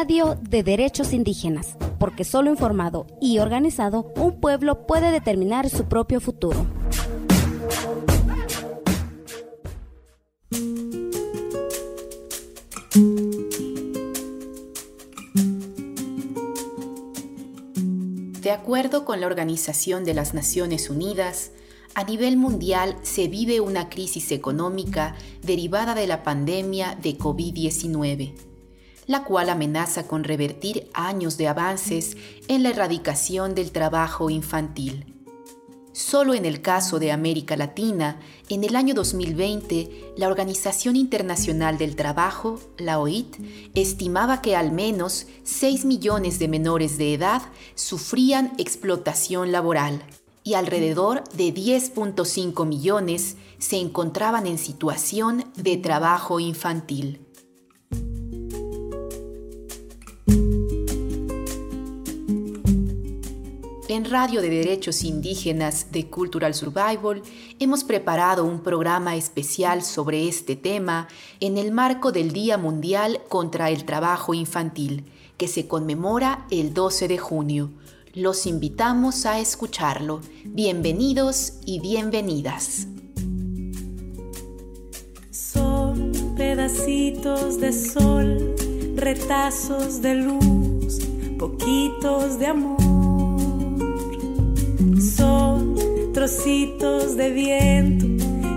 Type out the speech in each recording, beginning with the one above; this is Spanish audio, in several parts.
radio de derechos indígenas, porque solo informado y organizado, un pueblo puede determinar su propio futuro. De acuerdo con la Organización de las Naciones Unidas, a nivel mundial se vive una crisis económica derivada de la pandemia de COVID-19, la cual amenaza con revertir años de avances en la erradicación del trabajo infantil. Solo en el caso de América Latina, en el año 2020, la Organización Internacional del Trabajo, la OIT, estimaba que al menos 6 millones de menores de edad sufrían explotación laboral y alrededor de 10.5 millones se encontraban en situación de trabajo infantil. En Radio de Derechos Indígenas de Cultural Survival hemos preparado un programa especial sobre este tema en el marco del Día Mundial contra el Trabajo Infantil, que se conmemora el 12 de junio los invitamos a escucharlo. Bienvenidos y bienvenidas. Son pedacitos de sol, retazos de luz, poquitos de amor. Son trocitos de viento,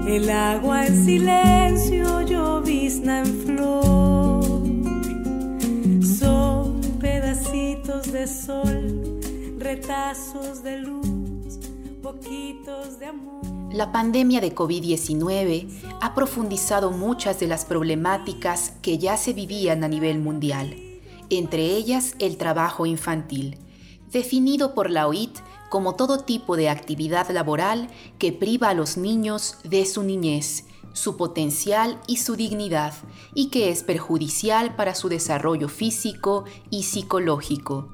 el agua en silencio, llovizna en flor. Son pedacitos de sol retazos de luz, poquitos de amor. La pandemia de COVID-19 ha profundizado muchas de las problemáticas que ya se vivían a nivel mundial, entre ellas el trabajo infantil, definido por la OIT como todo tipo de actividad laboral que priva a los niños de su niñez, su potencial y su dignidad, y que es perjudicial para su desarrollo físico y psicológico.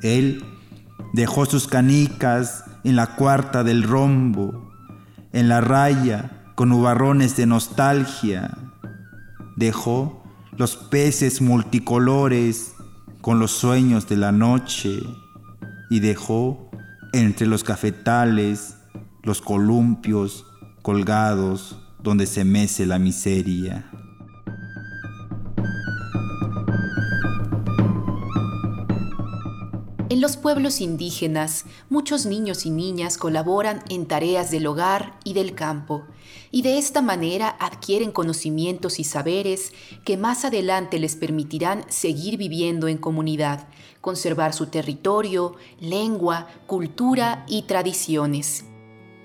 Él dejó sus canicas en la cuarta del rombo, en la raya con nubarrones de nostalgia. Dejó los peces multicolores con los sueños de la noche y dejó entre los cafetales los columpios colgados donde se mece la miseria. Los pueblos indígenas, muchos niños y niñas colaboran en tareas del hogar y del campo, y de esta manera adquieren conocimientos y saberes que más adelante les permitirán seguir viviendo en comunidad, conservar su territorio, lengua, cultura y tradiciones.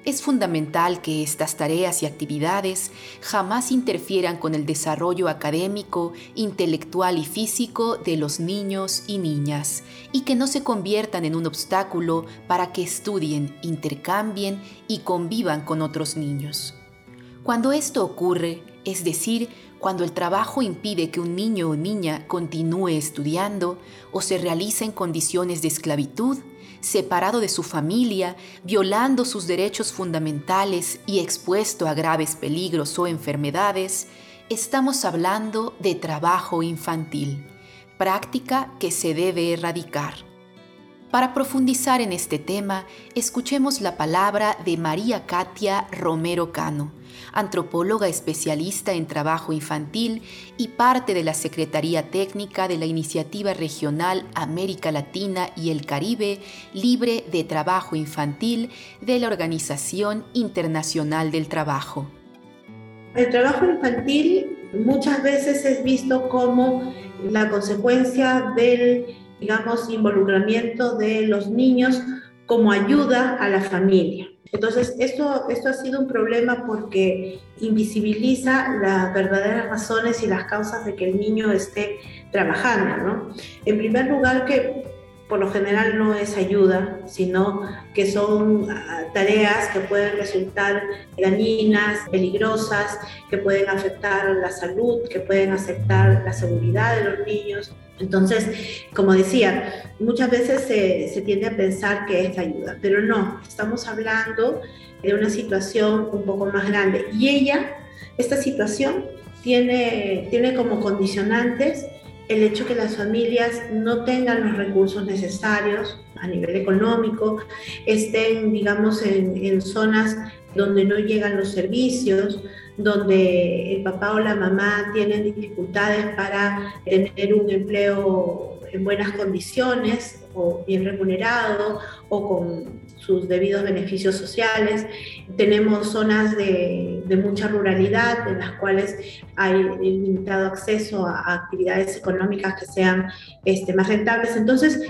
Es fundamental que estas tareas y actividades jamás interfieran con el desarrollo académico, intelectual y físico de los niños y niñas y que no se conviertan en un obstáculo para que estudien, intercambien y convivan con otros niños. Cuando esto ocurre, es decir, cuando el trabajo impide que un niño o niña continúe estudiando o se realiza en condiciones de esclavitud, separado de su familia, violando sus derechos fundamentales y expuesto a graves peligros o enfermedades, estamos hablando de trabajo infantil, práctica que se debe erradicar. Para profundizar en este tema, escuchemos la palabra de María Katia Romero Cano, antropóloga especialista en trabajo infantil y parte de la Secretaría Técnica de la Iniciativa Regional América Latina y el Caribe Libre de Trabajo Infantil de la Organización Internacional del Trabajo. El trabajo infantil muchas veces es visto como la consecuencia del digamos, involucramiento de los niños como ayuda a la familia. Entonces, esto, esto ha sido un problema porque invisibiliza las verdaderas razones y las causas de que el niño esté trabajando, ¿no? En primer lugar, que por lo general no es ayuda, sino que son ah, tareas que pueden resultar dañinas, peligrosas, que pueden afectar la salud, que pueden afectar la seguridad de los niños, Entonces, como decía, muchas veces se, tiende a pensar que es ayuda, pero no, estamos hablando de una situación un poco más grande. Y ella, esta situación, tiene, tiene como condicionantes el hecho que las familias no tengan los recursos necesarios a nivel económico, estén, digamos, en zonas donde no llegan los servicios, donde el papá o la mamá tienen dificultades para tener un empleo en buenas condiciones o bien remunerado o con sus debidos beneficios sociales. Tenemos zonas de, mucha ruralidad en las cuales hay limitado acceso a, a actividades económicas que sean este, más rentables. Entonces,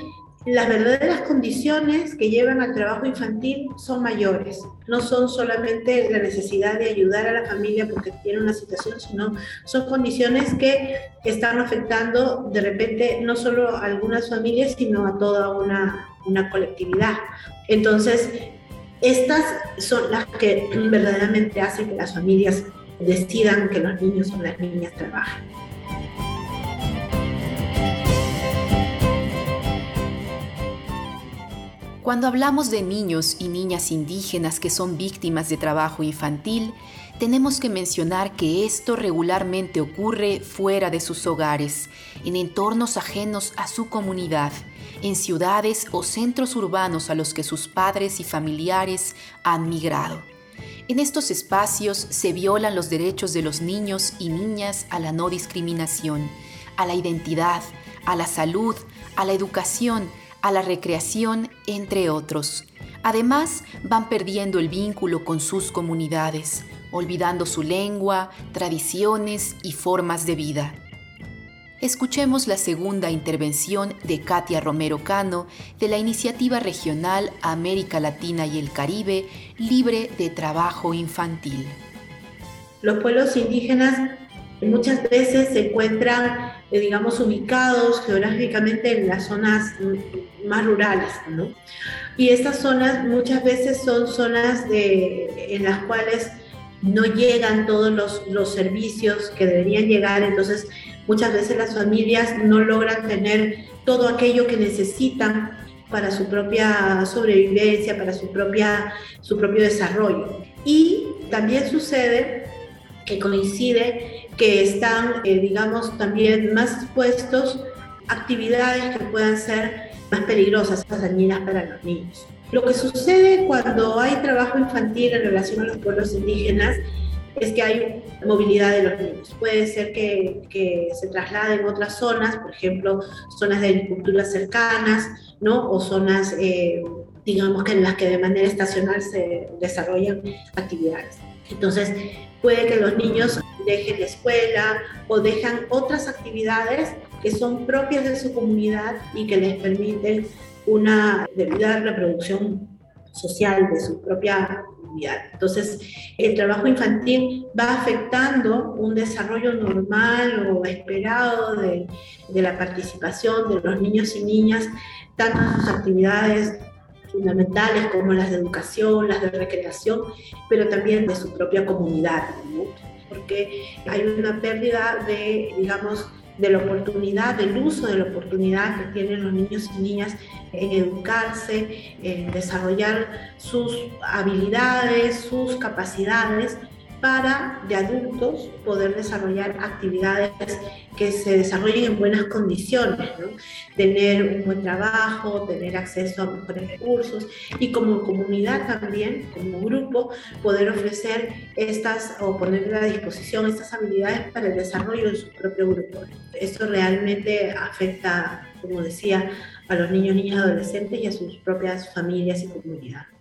las verdaderas condiciones que llevan al trabajo infantil son mayores. No son solamente la necesidad de ayudar a la familia porque tiene una situación, sino son condiciones que están afectando de repente no solo a algunas familias, sino a toda una, una colectividad. Entonces, estas son las que verdaderamente hacen que las familias decidan que los niños o las niñas trabajen. Cuando hablamos de niños y niñas indígenas que son víctimas de trabajo infantil, tenemos que mencionar que esto regularmente ocurre fuera de sus hogares, en entornos ajenos a su comunidad, en ciudades o centros urbanos a los que sus padres y familiares han migrado. En estos espacios se violan los derechos de los niños y niñas a la no discriminación, a la identidad, a la salud, a la educación, a la recreación, entre otros. Además, van perdiendo el vínculo con sus comunidades, olvidando su lengua, tradiciones y formas de vida. Escuchemos la segunda intervención de Katia Romero Cano de la iniciativa regional América Latina y el Caribe libre de trabajo infantil. Los pueblos indígenas muchas veces se encuentran, eh, digamos, ubicados geográficamente en las zonas más rurales, ¿no? Y estas zonas muchas veces son zonas de, en las cuales no llegan todos los, los servicios que deberían llegar, entonces muchas veces las familias no logran tener todo aquello que necesitan para su propia sobrevivencia, para su, propia, su propio desarrollo. Y también sucede que coincide que están, eh, digamos, también más expuestos a actividades que puedan ser más peligrosas, más dañinas para los niños. Lo que sucede cuando hay trabajo infantil en relación a los pueblos indígenas es que hay movilidad de los niños. Puede ser que, se trasladen a otras zonas, por ejemplo, zonas de agricultura cercanas, ¿no? O zonas, eh, digamos, que en las que de manera estacional se desarrollan actividades. Entonces, puede que los niños dejen la escuela o dejan otras actividades que son propias de su comunidad y que les permiten una debida reproducción social de su propia comunidad. Entonces, el trabajo infantil va afectando un desarrollo normal o esperado de, la participación de los niños y niñas, tanto en sus actividades fundamentales como las de educación, las de recreación, pero también de su propia comunidad, porque hay una pérdida de, digamos, de la oportunidad, del uso de la oportunidad que tienen los niños y niñas en educarse, en desarrollar sus habilidades, sus capacidades para de adultos poder desarrollar actividades que se desarrollen en buenas condiciones, tener un buen trabajo, tener acceso a mejores recursos y como comunidad también, como grupo, poder ofrecer estas o poner a disposición estas habilidades para el desarrollo de su propio grupo. Esto realmente afecta, como decía, a los niños, niñas, adolescentes y a sus propias familias y comunidades.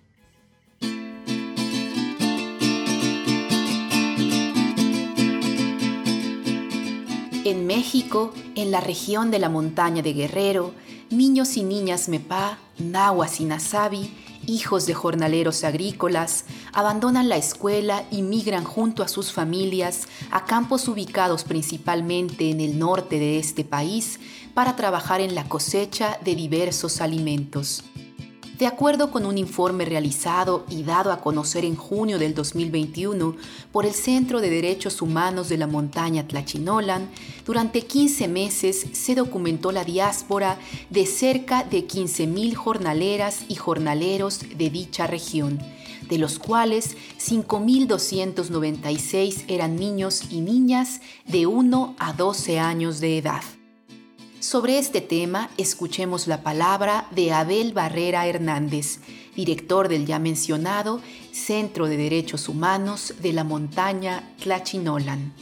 En México, en la región de la montaña de Guerrero, niños y niñas Mepá, Nahuas y Nasabi, hijos de jornaleros agrícolas, abandonan la escuela y migran junto a sus familias a campos ubicados principalmente en el norte de este país para trabajar en la cosecha de diversos alimentos. De acuerdo con un informe realizado y dado a conocer en junio del 2021 por el Centro de Derechos Humanos de la Montaña Tlachinolan, durante 15 meses se documentó la diáspora de cerca de 15.000 jornaleras y jornaleros de dicha región, de los cuales 5.296 eran niños y niñas de 1 a 12 años de edad. Sobre este tema, escuchemos la palabra de Abel Barrera Hernández, director del ya mencionado Centro de Derechos Humanos de la Montaña Tlachinolan.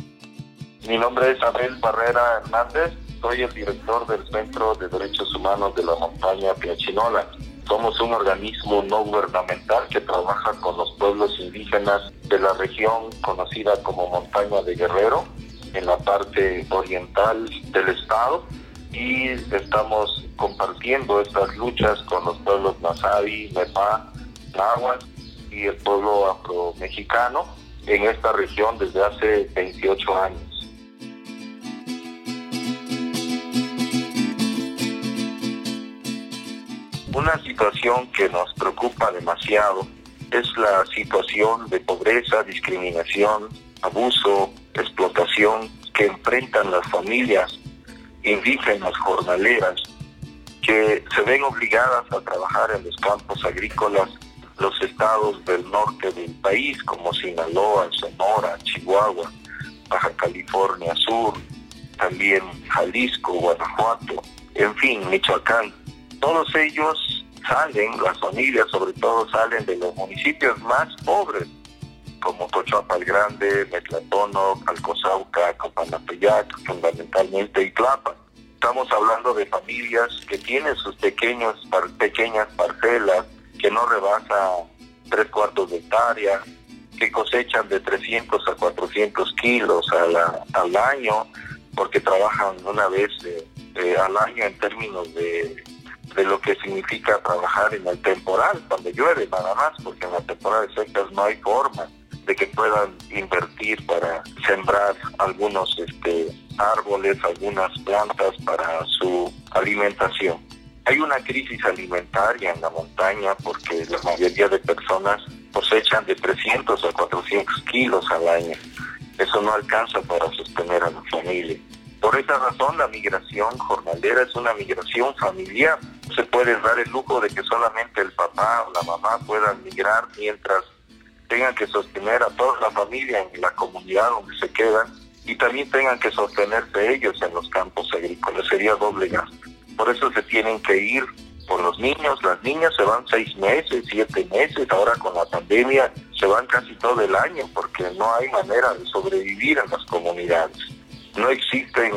Mi nombre es Abel Barrera Hernández, soy el director del Centro de Derechos Humanos de la Montaña Tlachinolan. Somos un organismo no gubernamental que trabaja con los pueblos indígenas de la región conocida como Montaña de Guerrero, en la parte oriental del estado y estamos compartiendo estas luchas con los pueblos Nasabi, Nepá, Nahuatl y el pueblo afro-mexicano en esta región desde hace 28 años. Una situación que nos preocupa demasiado es la situación de pobreza, discriminación, abuso, explotación que enfrentan las familias indígenas jornaleras que se ven obligadas a trabajar en los campos agrícolas los estados del norte del país como Sinaloa, Sonora, Chihuahua, Baja California Sur, también Jalisco, Guanajuato, en fin, Michoacán. Todos ellos salen, las familias sobre todo salen de los municipios más pobres como Cochuapa el Grande, Metlatono, Calcosauca, Companapeyac, fundamentalmente Itlapa. Estamos hablando de familias que tienen sus pequeños, pequeñas parcelas, que no rebasa tres cuartos de hectárea, que cosechan de 300 a 400 kilos al año, porque trabajan una vez eh, eh, al año en términos de, de lo que significa trabajar en el temporal, cuando llueve nada más, porque en la temporada de secas no hay forma de que puedan invertir para sembrar algunos este, árboles, algunas plantas para su alimentación. Hay una crisis alimentaria en la montaña porque la mayoría de personas cosechan de 300 a 400 kilos al año. Eso no alcanza para sostener a la familia. Por esa razón, la migración jornalera es una migración familiar. se puede dar el lujo de que solamente el papá o la mamá puedan migrar mientras tengan que sostener a toda la familia en la comunidad donde se quedan y también tengan que sostenerse ellos en los campos agrícolas. Sería doble gasto. Por eso se tienen que ir por los niños. Las niñas se van seis meses, siete meses. Ahora con la pandemia se van casi todo el año porque no hay manera de sobrevivir en las comunidades. No existen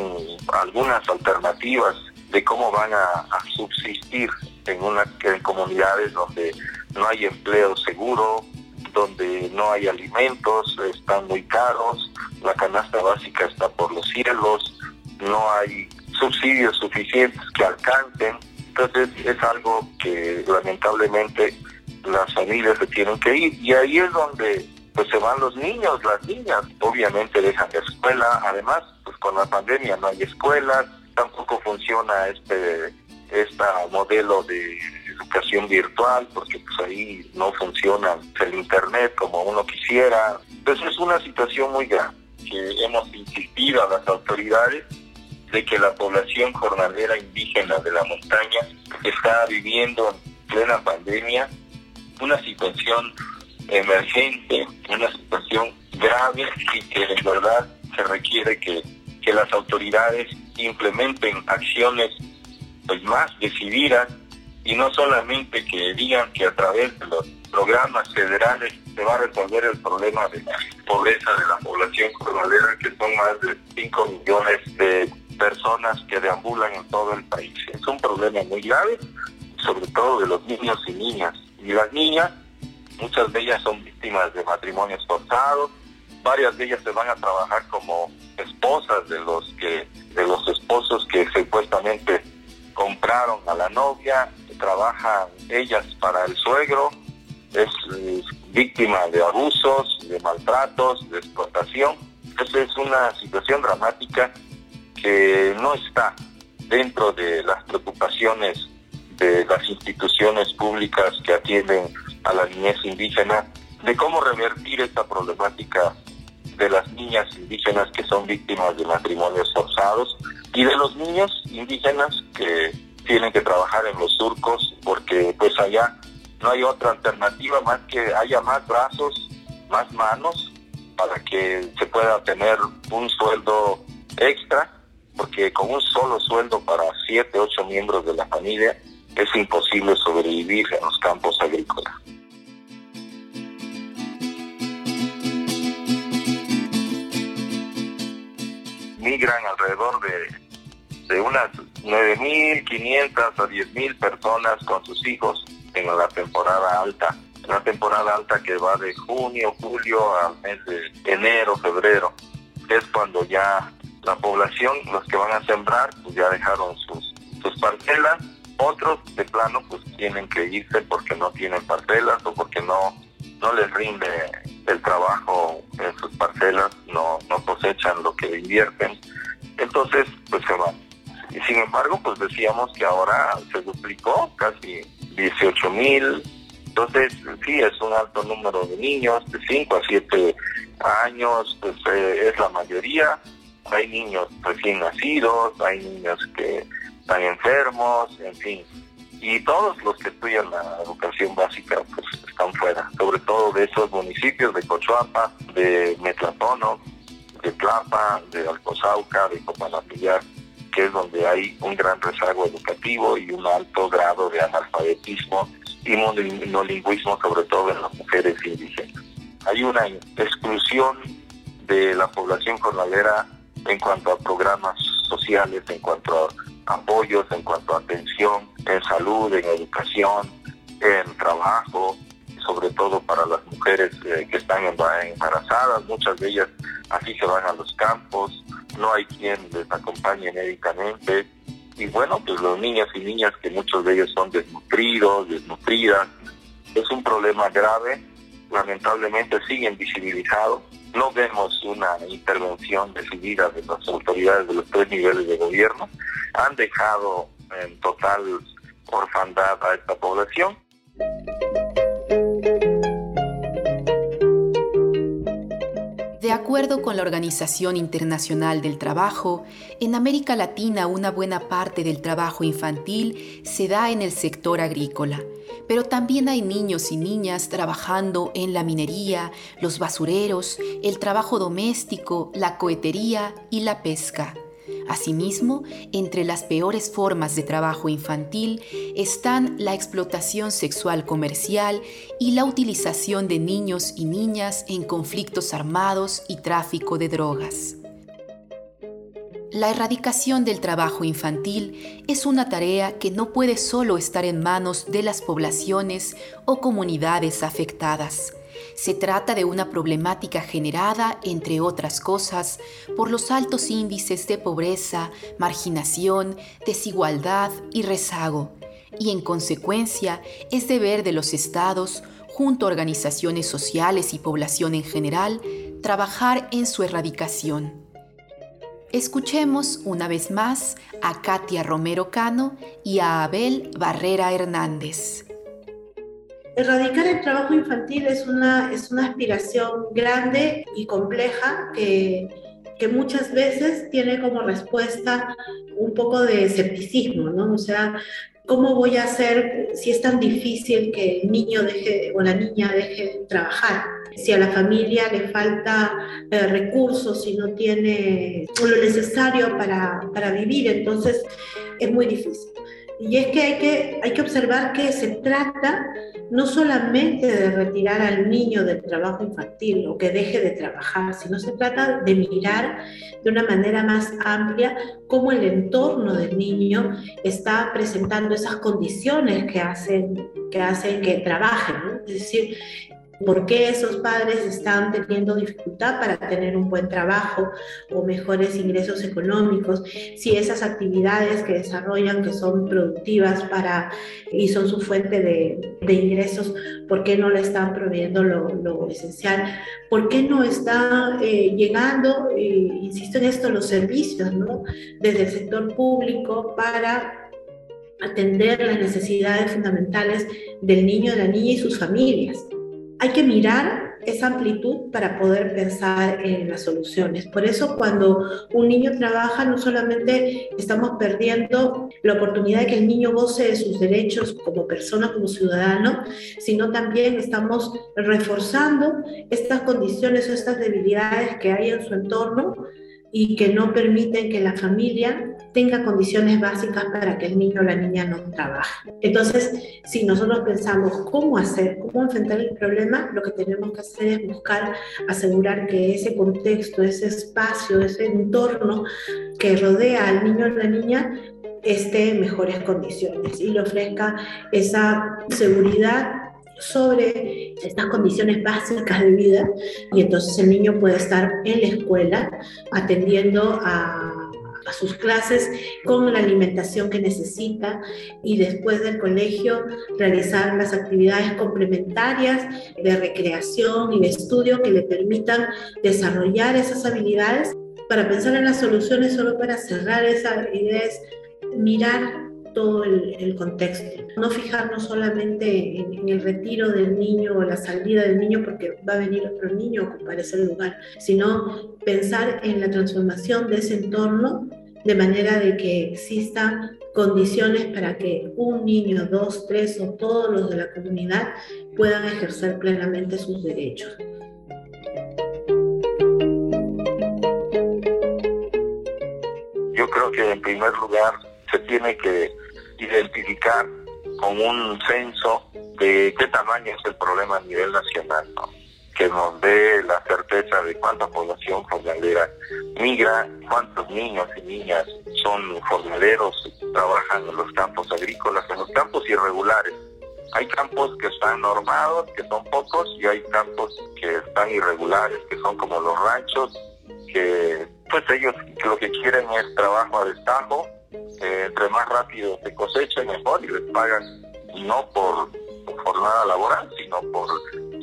algunas alternativas de cómo van a, subsistir en, una, en comunidades donde no hay empleo seguro, donde no hay alimentos, están muy caros, la canasta básica está por los cielos, no hay subsidios suficientes que alcancen. Entonces es algo que lamentablemente las familias se tienen que ir. Y ahí es donde pues se van los niños, las niñas, obviamente dejan la escuela, además pues con la pandemia no hay escuelas, tampoco funciona este este modelo de educación virtual, porque pues ahí no funciona el Internet como uno quisiera. Entonces es una situación muy grave que hemos insistido a las autoridades de que la población jornalera indígena de la montaña está viviendo en plena pandemia una situación emergente, una situación grave y que en verdad se requiere que, que las autoridades implementen acciones pues más decididas y no solamente que digan que a través de los programas federales se va a resolver el problema de la pobreza de la población jornalera, que son más de 5 millones de personas que deambulan en todo el país. Es un problema muy grave, sobre todo de los niños y niñas. Y las niñas, muchas de ellas son víctimas de matrimonios forzados, varias de ellas se van a trabajar como esposas de los que de los esposos que supuestamente compraron a la novia trabajan ellas para el suegro, es, víctima de abusos, de maltratos, de explotación. Esa es una situación dramática que no está dentro de las preocupaciones de las instituciones públicas que atienden a la niñez indígena, de cómo revertir esta problemática de las niñas indígenas que son víctimas de matrimonios forzados y de los niños indígenas que tienen que trabajar en los surcos porque pues allá no hay otra alternativa más que haya más brazos, más manos para que se pueda tener un sueldo extra, porque con un solo sueldo para siete, ocho miembros de la familia es imposible sobrevivir en los campos agrícolas. Migran alrededor de, de unas 9.500 a 10.000 personas con sus hijos en la temporada alta una temporada alta que va de junio, julio al mes de enero, febrero. Es cuando ya la población, los que van a sembrar, pues ya dejaron sus, sus parcelas. Otros de plano pues tienen que irse porque no tienen parcelas o porque no, no les rinde el trabajo en sus parcelas, no, no cosechan lo que invierten. Entonces pues se van. Y sin embargo pues decíamos que ahora se duplicó casi 18 mil entonces, sí, es un alto número de niños, de 5 a 7 años, pues eh, es la mayoría. Hay niños recién nacidos, hay niños que están enfermos, en fin. Y todos los que estudian la educación básica pues están fuera, sobre todo de esos municipios de Cochuapa, de Metlatono, de Tlapa, de Alcozauca, de Copanapillar, que es donde hay un gran rezago educativo y un alto grado de analfabetismo y monolingüismo, sobre todo en las mujeres indígenas. Hay una exclusión de la población jornalera en cuanto a programas sociales, en cuanto a apoyos, en cuanto a atención, en salud, en educación, en trabajo, sobre todo para las mujeres eh, que están embarazadas, muchas de ellas así se van a los campos, no hay quien les acompañe médicamente, y bueno, pues los niños y niñas que muchos de ellos son desnutridos, desnutridas, es un problema grave, lamentablemente siguen visibilizados, no vemos una intervención decidida de las autoridades de los tres niveles de gobierno, han dejado en total orfandad a esta población. Acuerdo con la Organización Internacional del Trabajo, en América Latina una buena parte del trabajo infantil se da en el sector agrícola, pero también hay niños y niñas trabajando en la minería, los basureros, el trabajo doméstico, la cohetería y la pesca. Asimismo, entre las peores formas de trabajo infantil están la explotación sexual comercial y la utilización de niños y niñas en conflictos armados y tráfico de drogas. La erradicación del trabajo infantil es una tarea que no puede solo estar en manos de las poblaciones o comunidades afectadas se trata de una problemática generada, entre otras cosas, por los altos índices de pobreza, marginación, desigualdad y rezago, y en consecuencia es deber de los estados, junto a organizaciones sociales y población en general, trabajar en su erradicación. Escuchemos una vez más a Katia Romero Cano y a Abel Barrera Hernández. Erradicar el trabajo infantil es una, es una aspiración grande y compleja que, que muchas veces tiene como respuesta un poco de escepticismo, ¿no? O sea, ¿cómo voy a hacer si es tan difícil que el niño deje o la niña deje de trabajar? Si a la familia le falta eh, recursos, si no tiene lo necesario para, para vivir, entonces es muy difícil. Y es que hay, que hay que observar que se trata no solamente de retirar al niño del trabajo infantil o que deje de trabajar, sino se trata de mirar de una manera más amplia cómo el entorno del niño está presentando esas condiciones que hacen que, trabajen. Es decir, por qué esos padres están teniendo dificultad para tener un buen trabajo o mejores ingresos económicos, si esas actividades que desarrollan que son productivas para y son su fuente de, ingresos, ¿por qué no le están proveyendo lo, esencial? ¿Por qué no está eh, llegando, eh, insisto en esto, los servicios ¿no? desde el sector público para atender las necesidades fundamentales del niño, de la niña y sus familias. Hay que mirar esa amplitud para poder pensar en las soluciones. Por eso cuando un niño trabaja no solamente estamos perdiendo la oportunidad de que el niño goce de sus derechos como persona, como ciudadano, sino también estamos reforzando estas condiciones o estas debilidades que hay en su entorno y que no permiten que la familia tenga condiciones básicas para que el niño o la niña no trabaje. Entonces, si nosotros pensamos cómo hacer, cómo enfrentar el problema, lo que tenemos que hacer es buscar asegurar que ese contexto, ese espacio, ese entorno que rodea al niño o la niña esté en mejores condiciones y le ofrezca esa seguridad sobre estas condiciones básicas de vida y entonces el niño puede estar en la escuela atendiendo a, sus clases con la alimentación que necesita y después del colegio realizar las actividades complementarias de recreación y de estudio que le permitan desarrollar esas habilidades. Para pensar en las soluciones, solo para cerrar esa idea mirar todo el, contexto. No fijarnos solamente en, el retiro del niño o la salida del niño porque va a venir otro niño a ocupar ese lugar, sino pensar en la transformación de ese entorno de manera de que existan condiciones para que un niño, dos, tres o todos los de la comunidad puedan ejercer plenamente sus derechos. Yo creo que en primer lugar se tiene que identificar con un censo de qué tamaño es el problema a nivel nacional, que nos dé la certeza de cuánta población jornalera migra, cuántos niños y niñas son jornaleros, trabajan en los campos agrícolas, en los campos irregulares. Hay campos que están normados, que son pocos, y hay campos que están irregulares, que son como los ranchos, que pues ellos lo que quieren es trabajo a destajo entre más rápido se cosecha, mejor y les pagan no por jornada laboral, sino por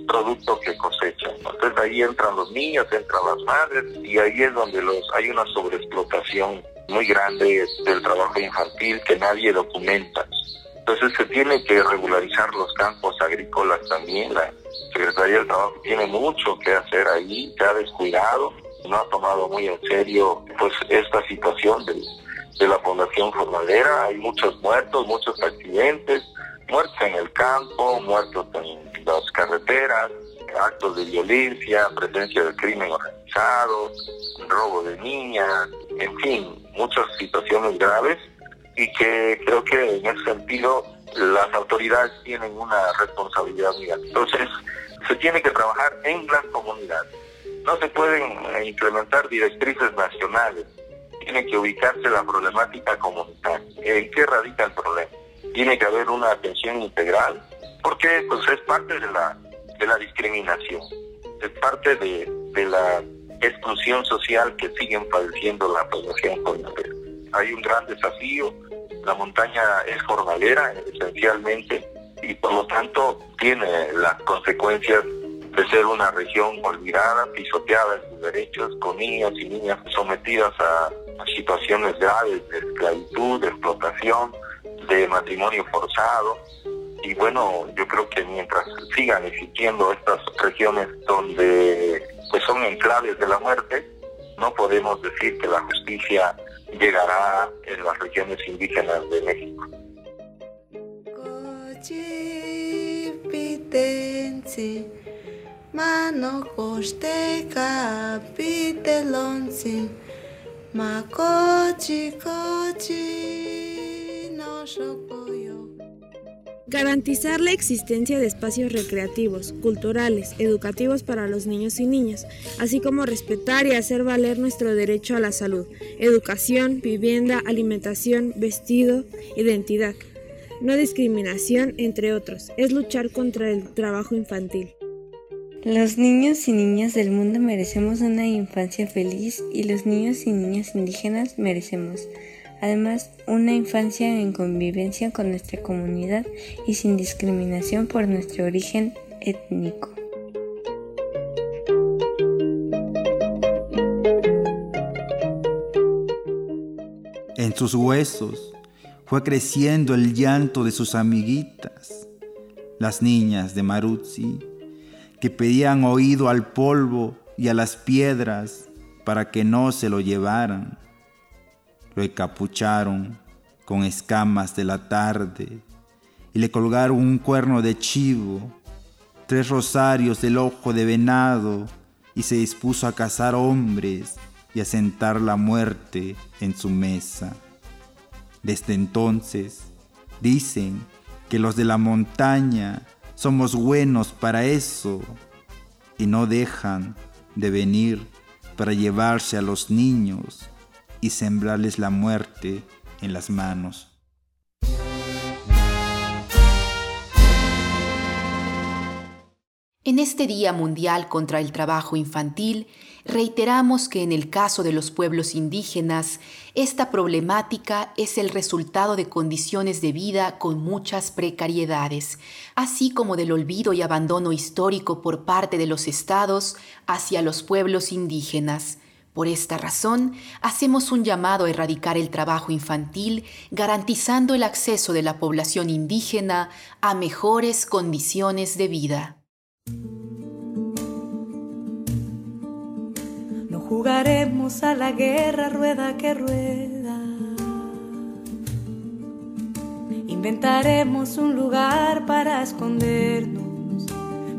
producto que cosechan. Entonces ahí entran los niños, entran las madres y ahí es donde los hay una sobreexplotación muy grande del trabajo infantil que nadie documenta. Entonces se tiene que regularizar los campos agrícolas también. La Secretaría del Trabajo tiene mucho que hacer ahí, se ha descuidado, no ha tomado muy en serio pues esta situación del de la población jornalera. Hay muchos muertos, muchos accidentes, muertos en el campo, muertos en las carreteras, actos de violencia, presencia del crimen organizado, robo de niñas, en fin, muchas situaciones graves y que creo que en ese sentido las autoridades tienen una responsabilidad grande. Entonces, se tiene que trabajar en las comunidades. No se pueden implementar directrices nacionales tiene que ubicarse la problemática comunitaria. ¿En qué radica el problema? Tiene que haber una atención integral, porque pues es parte de la, de la discriminación, es parte de, de la exclusión social que siguen padeciendo la población jornalera. Hay un gran desafío, la montaña es jornalera esencialmente y por lo tanto tiene las consecuencias de ser una región olvidada, pisoteada en sus derechos, con niños y niñas sometidas a situaciones graves de esclavitud, de explotación, de matrimonio forzado. Y bueno, yo creo que mientras sigan existiendo estas regiones donde pues son enclaves de la muerte, no podemos decir que la justicia llegará en las regiones indígenas de México. Garantizar la existencia de espacios recreativos, culturales, educativos para los niños y niñas, así como respetar y hacer valer nuestro derecho a la salud, educación, vivienda, alimentación, vestido, identidad, no discriminación, entre otros, es luchar contra el trabajo infantil. Los niños y niñas del mundo merecemos una infancia feliz y los niños y niñas indígenas merecemos, además, una infancia en convivencia con nuestra comunidad y sin discriminación por nuestro origen étnico. En sus huesos fue creciendo el llanto de sus amiguitas, las niñas de Maruzzi, que pedían oído al polvo y a las piedras para que no se lo llevaran. Lo encapucharon con escamas de la tarde y le colgaron un cuerno de chivo, tres rosarios del ojo de venado y se dispuso a cazar hombres y a sentar la muerte en su mesa. Desde entonces dicen que los de la montaña somos buenos para eso y no dejan de venir para llevarse a los niños y sembrarles la muerte en las manos. En este Día Mundial contra el Trabajo Infantil, reiteramos que en el caso de los pueblos indígenas, esta problemática es el resultado de condiciones de vida con muchas precariedades, así como del olvido y abandono histórico por parte de los estados hacia los pueblos indígenas. Por esta razón, hacemos un llamado a erradicar el trabajo infantil, garantizando el acceso de la población indígena a mejores condiciones de vida. No jugaremos a la guerra rueda que rueda. Inventaremos un lugar para escondernos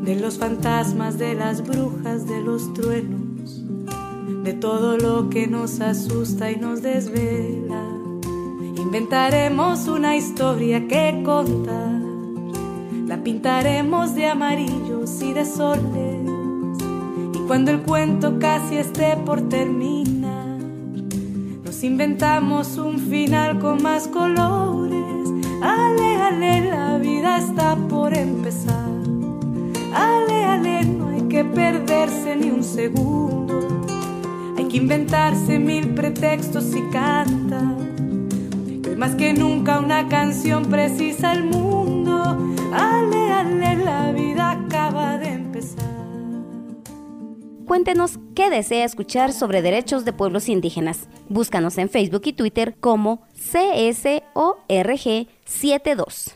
de los fantasmas, de las brujas, de los truenos, de todo lo que nos asusta y nos desvela. Inventaremos una historia que contar la pintaremos de amarillos y de soles. Y cuando el cuento casi esté por terminar, nos inventamos un final con más colores. Ale, ale, la vida está por empezar. Ale, ale, no hay que perderse ni un segundo. Hay que inventarse mil pretextos y cantar. Que más que nunca una canción precisa el mundo Ale, ale, la vida acaba de empezar. Cuéntenos qué desea escuchar sobre derechos de pueblos indígenas. Búscanos en Facebook y Twitter como CSORG72.